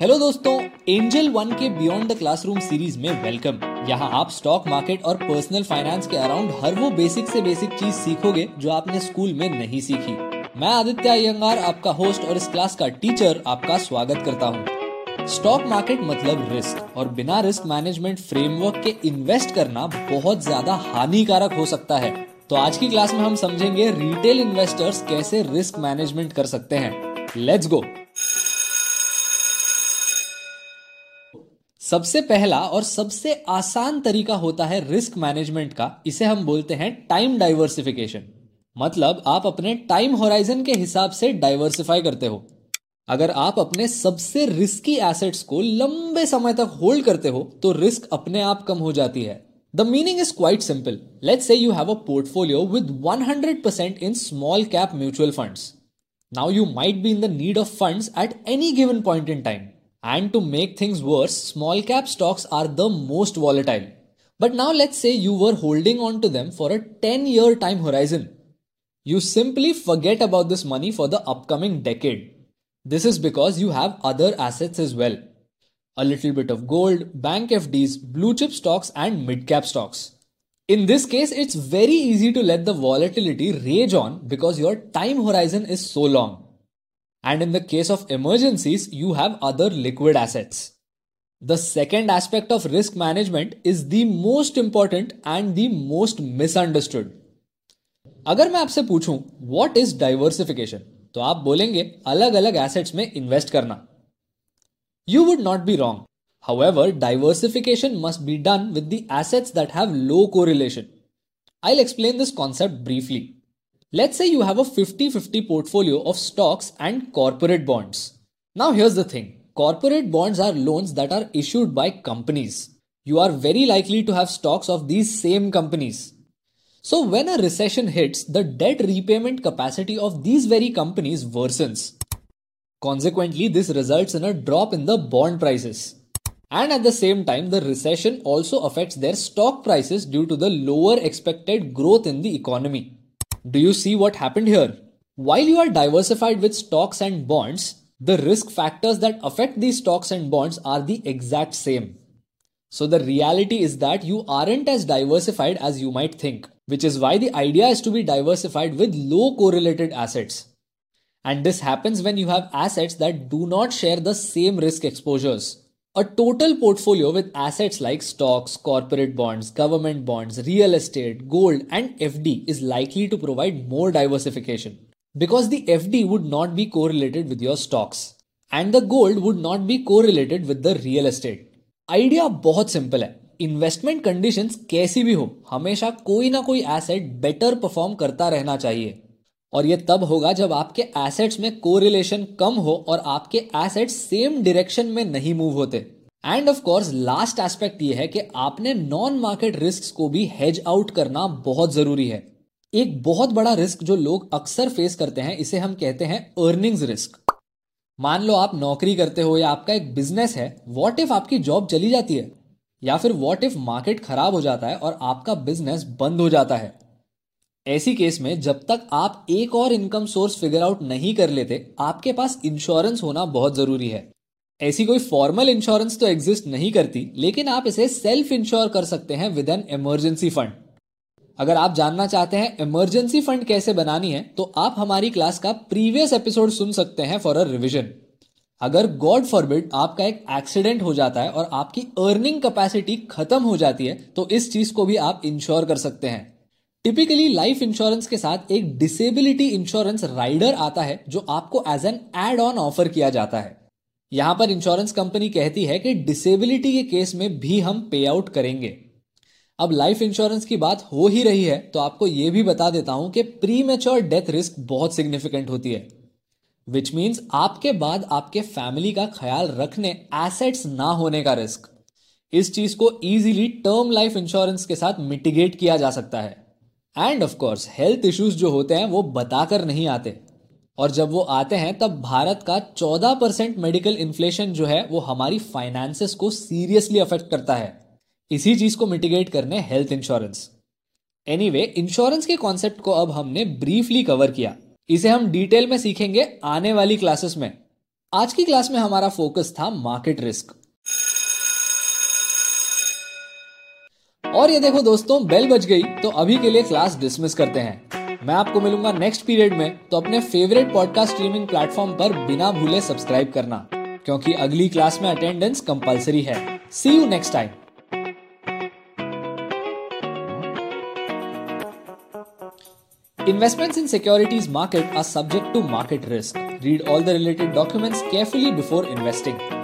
Hello दोस्तों Angel one के beyond the classroom series में वेलकम यहाँ आप स्टॉक मार्केट और पर्सनल फाइनेंस के अराउंड हर वो बेसिक से बेसिक चीज़ सीखोगे जो आपने स्कूल में नहीं सीखी. मैं आदित्य अयंगार आपका होस्ट और इस क्लास का टीचर आपका स्वागत करता हूँ. स्टॉक मार्केट मतलब रिस्क और बिना रिस्क मैनेजमेंट फ्रेमवर्क के इन्वेस्ट करना बहुत ज़्यादा हानिकारक हो सकता है. तो आज की क्लास में हम समझेंगे रिटेल इन्वेस्टर्स कैसे रिस्क मैनेजमेंट कर सकते हैं. लेट्स गो सबसे पहला और सबसे आसान तरीका होता है रिस्क मैनेजमेंट का, इसे हम बोलते हैं टाइम डाइवर्सिफिकेशन। मतलब आप अपने टाइम होराइजन के हिसाब से डाइवर्सिफाई करते हो। अगर आप अपने सबसे रिस्की एसेट्स को लंबे समय तक होल्ड करते हो तो रिस्क अपने आप कम हो जाती है। The meaning is quite simple let's say you have a portfolio with 100% in small cap mutual funds now you might be in the need of funds at any given point in time And to make things worse, small cap stocks are the most volatile. But now let's say you were holding on to them for a 10 year time horizon. You simply forget about this money for the upcoming decade. This is because you have other assets as well. A little bit of gold, bank FDs, blue chip stocks, and mid cap stocks. In this case, it's very easy to let the volatility rage on because your time horizon is so long. And in the case of emergencies, you have other liquid assets. The second aspect of risk management is the most important and the most misunderstood. अगर मैं आपसे पूछूं what is diversification तो आप बोलेंगे अलग अलग assets में इन्वेस्ट करना you would not be wrong However, diversification must be done with the assets that have low correlation. I'll explain this concept briefly. Let's say you have a 50 50 portfolio of stocks and corporate bonds. Now, here's the thing corporate bonds are loans that are issued by companies. You are very likely to have stocks of these same companies. So, when a recession hits, the debt repayment capacity of these very companies worsens. Consequently, this results in a drop in the bond prices. And at the same time, the recession also affects their stock prices due to the lower expected growth in the economy. Do you see what happened here? While you are diversified with stocks and bonds, the risk factors that affect these stocks and bonds are the exact same. So the reality is that you aren't as diversified as you might think, which is why the idea is to be diversified with low correlated assets. And this happens when you have assets that do not share the same risk exposures. A total portfolio with assets like stocks, corporate bonds, government bonds, real estate, gold, and FD is likely to provide more diversification. Because the FD would not be correlated with your stocks, and the gold would not be correlated with the real estate. Idea बहुत simple है investment conditions कैसी भी हो हमेशा कोई ना कोई asset better perform करता रहना चाहिए और ये तब होगा जब आपके एसेट्स में कोरिलेशन कम हो और आपके एसेट्स सेम डायरेक्शन में नहीं मूव होते। And of course last aspect ये है कि आपने नॉन मार्केट रिस्क को भी हेज आउट करना बहुत ज़रूरी है। एक बहुत बड़ा रिस्क जो लोग अक्सर फेस करते हैं, इसे हम कहते हैं अर्निंग्स रिस्क मान लो आप नौकरी करते हो या आपका एक बिज़नेस है वॉट इफ़ आपकी जॉब चली जाती है? या फिर वॉट इफ़ मार्केट खराब हो जाता है और आपका बिज़नेस बंद हो जाता है? ऐसी केस में जब तक आप एक और इनकम सोर्स फिगर आउट नहीं कर लेते, आपके पास इंश्योरेंस होना बहुत ज़रूरी है। ऐसी कोई फॉर्मल इंश्योरेंस तो एग्जिस्ट नहीं करती, लेकिन आप इसे सेल्फ इंश्योर कर सकते हैं विद एन इमरजेंसी फंड अगर आप जानना चाहते हैं इमरजेंसी फंड कैसे बनानी है तो आप हमारी क्लास का प्रीवियस एपिसोड सुन सकते हैं फॉर अ रिविजन अगर गॉड फॉरबिड आपका एक एक्सीडेंट हो जाता है और आपकी अर्निंग कैपेसिटी खत्म हो जाती है तो इस चीज़ को भी आप इंश्योर कर सकते हैं। टिपिकली लाइफ इंश्योरेंस के साथ एक डिसेबिलिटी इंश्योरेंस राइडर आता है, जो आपको as an add on offer किया जाता है। यहाँ पर इंश्योरेंस कंपनी कहती है कि डिसेबिलिटी के केस में भी हम पे आउट करेंगे। अब लाइफ इंश्योरेंस की बात हो ही रही है तो आपको यह भी बता देता हूँ कि प्री मेच्योर डेथ रिस्क बहुत सिग्निफिकेंट होती है। विच मीन्स आपके बाद आपके फैमिली का ख्याल रखने एसेट्स ना होने का रिस्क इस चीज़ को इजीली टर्म लाइफ इंश्योरेंस के साथ मिटिगेट किया जा सकता है। And of course health issues जो होते हैं, वो बताकर नहीं आते। और जब वो आते हैं, तब भारत का 14 परसेंट मेडिकल इन्फ्लेशन जो है, वो हमारी फाइनेंसेस को सीरियसली अफेक्ट करता है। इसी चीज़ को मिटिगेट करने हेल्थ इंश्योरेंस एनीवे इंश्योरेंस के कॉन्सेप्ट को अब हमने ब्रीफली कवर किया। इसे हम डिटेल में सीखेंगे आने वाली क्लासेस में। आज की क्लास में हमारा फोकस था मार्केट रिस्क और ये देखो दोस्तों बेल बज गई तो अभी के लिए क्लास डिसमिस करते हैं मैं आपको मिलूँगा नेक्स्ट पीरियड में तो अपने फेवरेट पॉडकास्ट स्ट्रीमिंग प्लेटफॉर्म पर बिना भूले सब्सक्राइब करना, क्योंकि अगली क्लास में अटेंडेंस कंपलसरी है see you next time Investments in securities market are subject to market risk. Read all the related documents carefully before investing.